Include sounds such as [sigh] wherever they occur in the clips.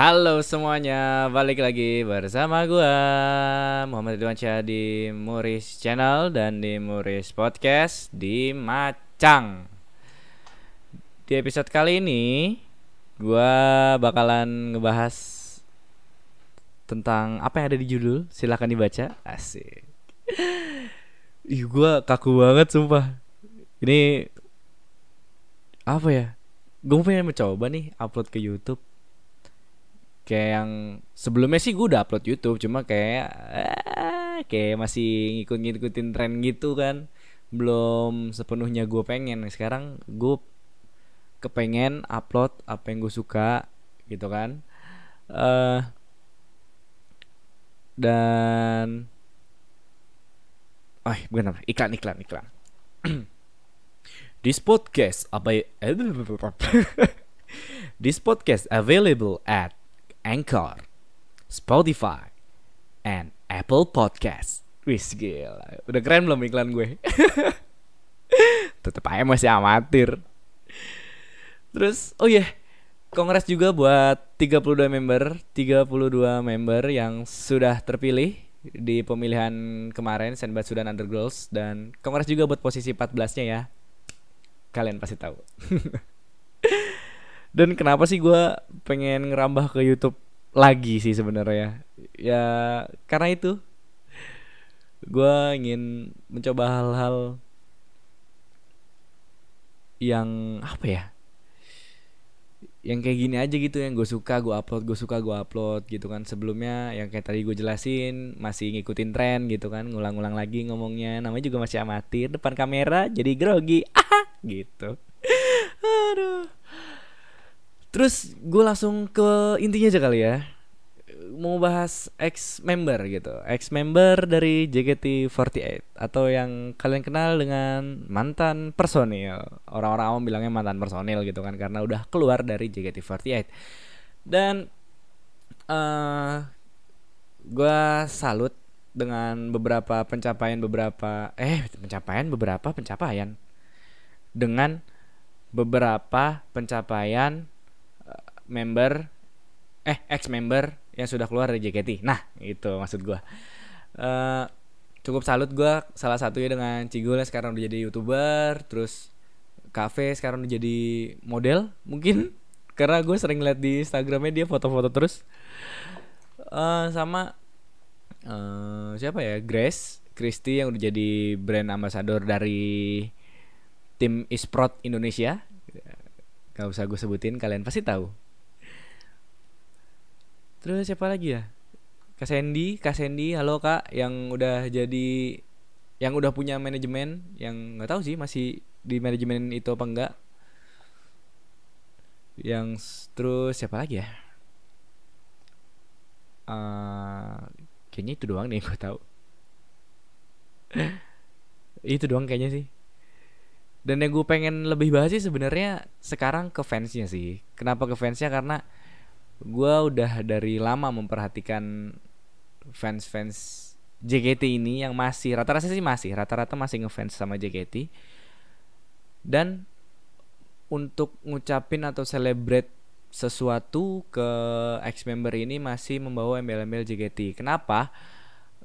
Halo semuanya, balik lagi bersama gua Muhammad Ridwan Syah di Muris Channel dan di Muris Podcast di Macang. Di episode kali ini gua bakalan ngebahas tentang apa yang ada di judul. Silahkan dibaca. Asik. Ih, gua kaku banget sumpah. Ini apa ya? Gue pengen mencoba nih upload ke YouTube kayak yang sebelumnya sih gue udah upload YouTube cuma kayak eh, kayak masih ngikut-ngikutin tren gitu kan. Belum sepenuhnya gue pengen. Sekarang gue kepengen upload apa yang gue suka gitu kan. Uh, dan oh bukan apa iklan iklan iklan. [clears throat] This podcast apa [laughs] This podcast available at Anchor, Spotify, and Apple Podcast. Wis gila, udah keren belum iklan gue? [laughs] Tetep aja masih amatir. Terus, oh iya, yeah, kongres juga buat 32 member, 32 member yang sudah terpilih di pemilihan kemarin Senbat Sudan Undergirls dan kongres juga buat posisi 14-nya ya. Kalian pasti tahu. [laughs] dan kenapa sih gue pengen ngerambah ke YouTube lagi sih sebenarnya? Ya karena itu. Gue ingin mencoba hal-hal yang apa ya? Yang kayak gini aja gitu yang gue suka gue upload gue suka gue upload gitu kan. Sebelumnya yang kayak tadi gue jelasin masih ngikutin tren gitu kan. Ngulang-ngulang lagi ngomongnya. Namanya juga masih amatir depan kamera jadi grogi. Ah [laughs] gitu Terus gue langsung ke intinya aja kali ya. Mau bahas ex member gitu. Ex member dari JKT48 Atau yang kalian kenal dengan mantan personil. Orang-orang awam bilangnya mantan personil gitu kan Karena udah keluar dari JKT48 Dan uh, eh, Gue salut dengan beberapa pencapaian beberapa eh pencapaian beberapa pencapaian dengan beberapa pencapaian member eh ex member yang sudah keluar dari JKT. Nah, itu maksud gua. Uh, cukup salut gua salah satunya dengan Cigul yang sekarang udah jadi YouTuber, terus Cafe sekarang udah jadi model mungkin karena gue sering lihat di Instagramnya dia foto-foto terus. Uh, sama uh, siapa ya Grace Christy yang udah jadi brand ambassador dari tim Isprot Indonesia. Gak usah gue sebutin, kalian pasti tahu. Terus siapa lagi ya? Kak Sandy, Kak Sandy, halo Kak yang udah jadi yang udah punya manajemen yang nggak tahu sih masih di manajemen itu apa enggak. Yang terus siapa lagi ya? Uh, kayaknya itu doang nih [laughs] gue tahu. itu doang kayaknya sih. Dan yang gue pengen lebih bahas sih sebenarnya sekarang ke fansnya sih. Kenapa ke fansnya? Karena gue udah dari lama memperhatikan fans-fans JKT ini yang masih rata-rata sih masih rata-rata masih ngefans sama JKT dan untuk ngucapin atau celebrate sesuatu ke ex member ini masih membawa embel-embel JKT. Kenapa?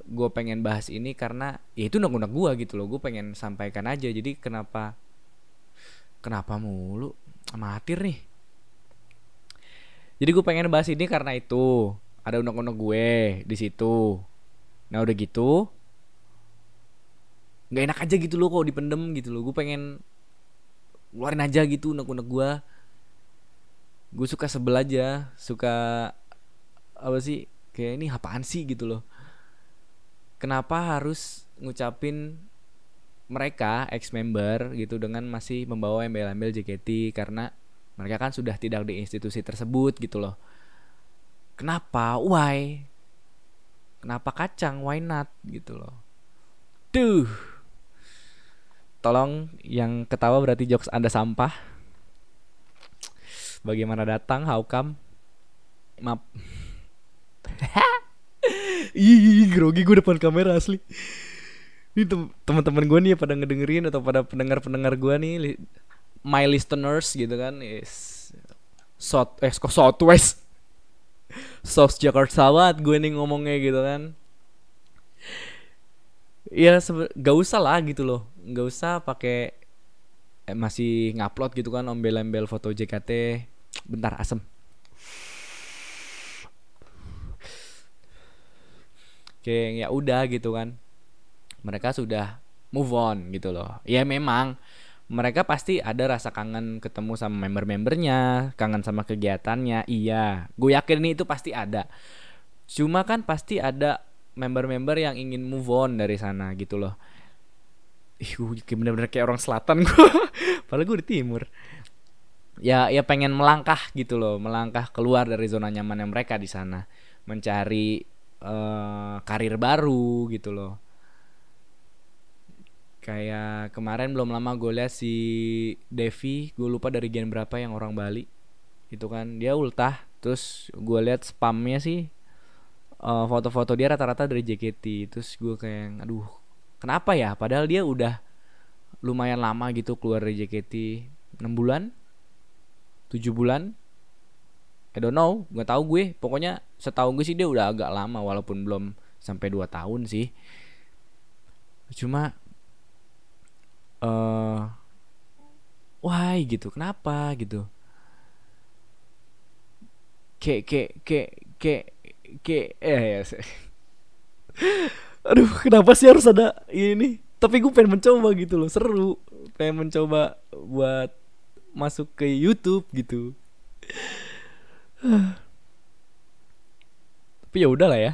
Gue pengen bahas ini karena ya itu undang-undang gue gitu loh. Gue pengen sampaikan aja. Jadi kenapa? Kenapa mulu? Amatir nih jadi gue pengen bahas ini karena itu ada undang-undang gue di situ. Nah udah gitu, nggak enak aja gitu loh kok dipendem gitu loh. Gue pengen keluarin aja gitu undang-undang gue. Gue suka sebel aja, suka apa sih kayak ini apaan sih gitu loh. Kenapa harus ngucapin mereka ex member gitu dengan masih membawa embel-embel JKT karena mereka kan sudah tidak di institusi tersebut gitu loh. Kenapa? Why? Kenapa kacang? Why not? Gitu loh. Tuh tolong yang ketawa berarti jokes anda sampah. Bagaimana datang? How come? Maaf. [laughs] Ih, grogi gue depan kamera asli. Ini teman-teman gue nih pada ngedengerin atau pada pendengar-pendengar gue nih my listeners gitu kan is South eh kok Southwest? [laughs] Sos Jakarta banget gue nih ngomongnya gitu kan. Ya gak usah lah gitu loh. Gak usah pakai eh, masih ngupload gitu kan ombel-embel foto JKT bentar asem. Kayak ya udah gitu kan. Mereka sudah move on gitu loh. Ya memang mereka pasti ada rasa kangen ketemu sama member-membernya, kangen sama kegiatannya. Iya, gue yakin ini itu pasti ada. Cuma kan pasti ada member-member yang ingin move on dari sana gitu loh. Ih, gue bener-bener kayak orang selatan gue. [laughs] Padahal gue di timur. Ya, ya pengen melangkah gitu loh, melangkah keluar dari zona nyamannya mereka di sana, mencari uh, karir baru gitu loh Kayak kemarin belum lama gue lihat si Devi, gue lupa dari gen berapa yang orang Bali. Itu kan dia ultah, terus gue lihat spamnya sih uh, foto-foto dia rata-rata dari JKT. Terus gue kayak aduh, kenapa ya? Padahal dia udah lumayan lama gitu keluar dari JKT 6 bulan 7 bulan I don't know nggak tahu gue pokoknya setahu gue sih dia udah agak lama walaupun belum sampai 2 tahun sih cuma uh, why? gitu kenapa? gitu. Kayak kayak kayak kayak kayak eh ya [laughs] aduh kenapa sih harus ada ini? Tapi gue pengen mencoba gitu loh seru. Pengen mencoba buat masuk ke YouTube gitu. [sighs] Tapi ya udahlah ya.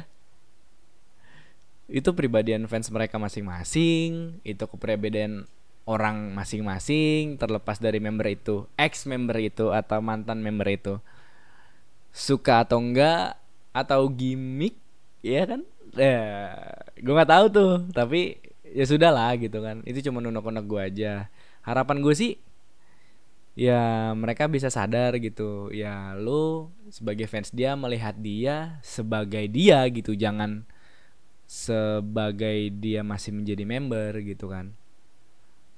Itu pribadian fans mereka masing-masing itu kepribadian orang masing-masing terlepas dari member itu ex member itu atau mantan member itu. Suka atau enggak atau gimmick ya kan? Ya gue nggak tahu tuh tapi ya sudah lah gitu kan. Itu cuma unek-unek gue aja. Harapan gue sih ya mereka bisa sadar gitu. Ya lo sebagai fans dia melihat dia sebagai dia gitu. Jangan sebagai dia masih menjadi member gitu kan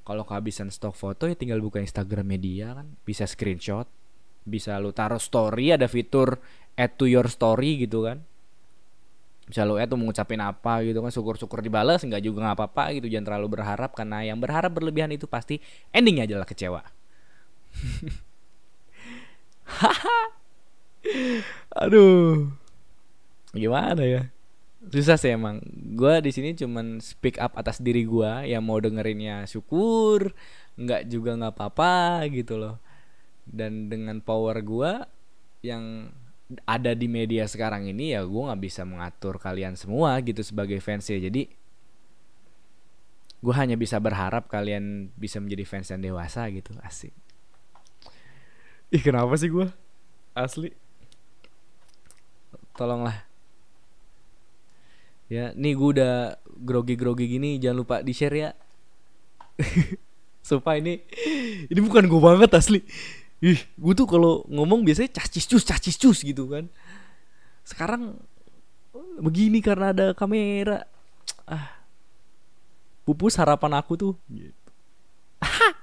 kalau kehabisan stok foto ya tinggal buka Instagram media kan. Bisa screenshot bisa lu taruh story ada fitur add to your story gitu kan. Bisa lu add tuh mengucapin apa gitu kan syukur-syukur dibalas nggak juga nggak apa-apa gitu. Jangan terlalu berharap karena yang berharap berlebihan itu pasti endingnya adalah kecewa. [laughs] Aduh. Gimana ya susah sih emang. Gue di sini cuman speak up atas diri gue yang mau dengerinnya syukur nggak juga nggak apa-apa gitu loh. Dan dengan power gue yang ada di media sekarang ini ya gue nggak bisa mengatur kalian semua gitu sebagai fans ya. Jadi gue hanya bisa berharap kalian bisa menjadi fans yang dewasa gitu. Asik. Ih kenapa sih gue asli. Tolonglah Ya, nih gue udah grogi-grogi gini, jangan lupa di share ya. [laughs] Sumpah ini ini bukan gue banget asli. Ih, gue tuh kalau ngomong biasanya cacis cus cacis cus gitu kan. Sekarang begini karena ada kamera. Ah. Pupus harapan aku tuh gitu. [laughs]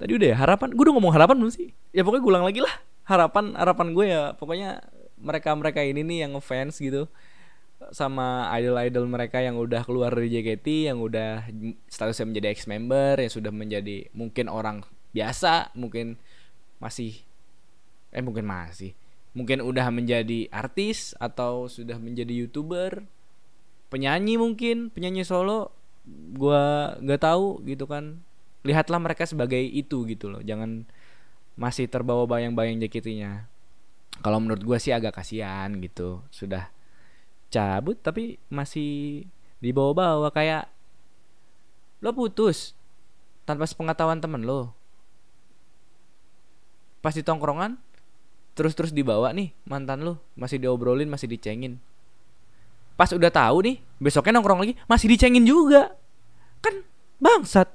Tadi udah ya harapan, gue udah ngomong harapan belum sih? Ya pokoknya gue ulang lagi lah. Harapan harapan gue ya pokoknya mereka-mereka ini nih yang ngefans gitu. Sama idol-idol mereka yang udah keluar dari JKT yang udah statusnya menjadi ex member yang sudah menjadi mungkin orang biasa mungkin masih eh mungkin masih. Mungkin udah menjadi artis atau sudah menjadi youtuber. Penyanyi mungkin penyanyi solo gua nggak tahu gitu kan. Lihatlah mereka sebagai itu gitu loh. Jangan masih terbawa bayang-bayang JKT-nya kalau menurut gue sih agak kasihan gitu. Sudah cabut tapi masih dibawa-bawa kayak lo putus tanpa sepengetahuan temen lo. Pas di tongkrongan terus-terus dibawa nih mantan lo. Masih diobrolin masih dicengin. Pas udah tahu nih besoknya nongkrong lagi masih dicengin juga. Kan bangsat.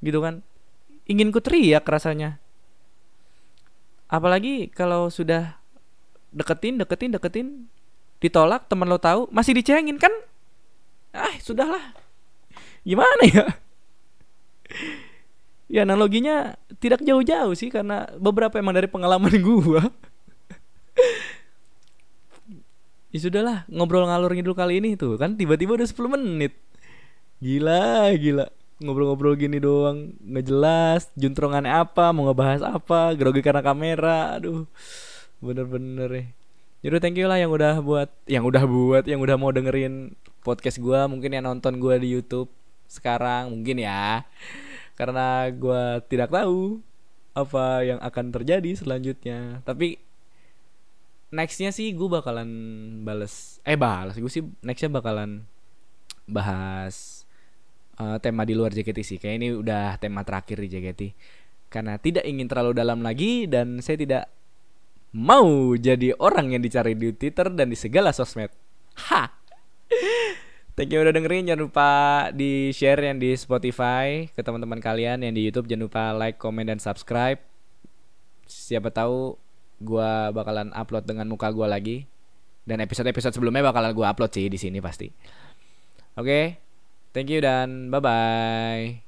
Gitu kan. Ingin ku teriak rasanya apalagi kalau sudah deketin deketin deketin ditolak teman lo tahu masih dicengin kan? Ah sudahlah. Gimana ya? [laughs] Ya analoginya tidak jauh-jauh sih karena beberapa emang dari pengalaman [laughs] gua. Ya sudahlah ngobrol ngalur ngidul kali ini tuh kan tiba-tiba udah 10 menit. Gila gila ngobrol-ngobrol gini doang. Nggak jelas apa mau ngebahas apa grogi karena kamera. Aduh bener-bener ya. Yaudah thank you lah yang udah buat Yang udah buat Yang udah mau dengerin podcast gua Mungkin yang nonton gua di Youtube Sekarang mungkin ya. Karena gua tidak tahu Apa yang akan terjadi selanjutnya. Tapi Nextnya sih gue bakalan bales Eh balas Gue sih nextnya bakalan Bahas uh, Tema di luar JKT sih Kayak ini udah tema terakhir di JKT Karena tidak ingin terlalu dalam lagi Dan saya tidak mau jadi orang yang dicari di Twitter dan di segala sosmed. Ha. [laughs] Thank you udah dengerin jangan lupa di share yang di Spotify ke teman-teman kalian yang di YouTube jangan lupa like, comment dan subscribe. Siapa tahu gua bakalan upload dengan muka gua lagi dan episode-episode sebelumnya bakalan gua upload sih di sini pasti. Oke. Okay? Thank you dan bye bye.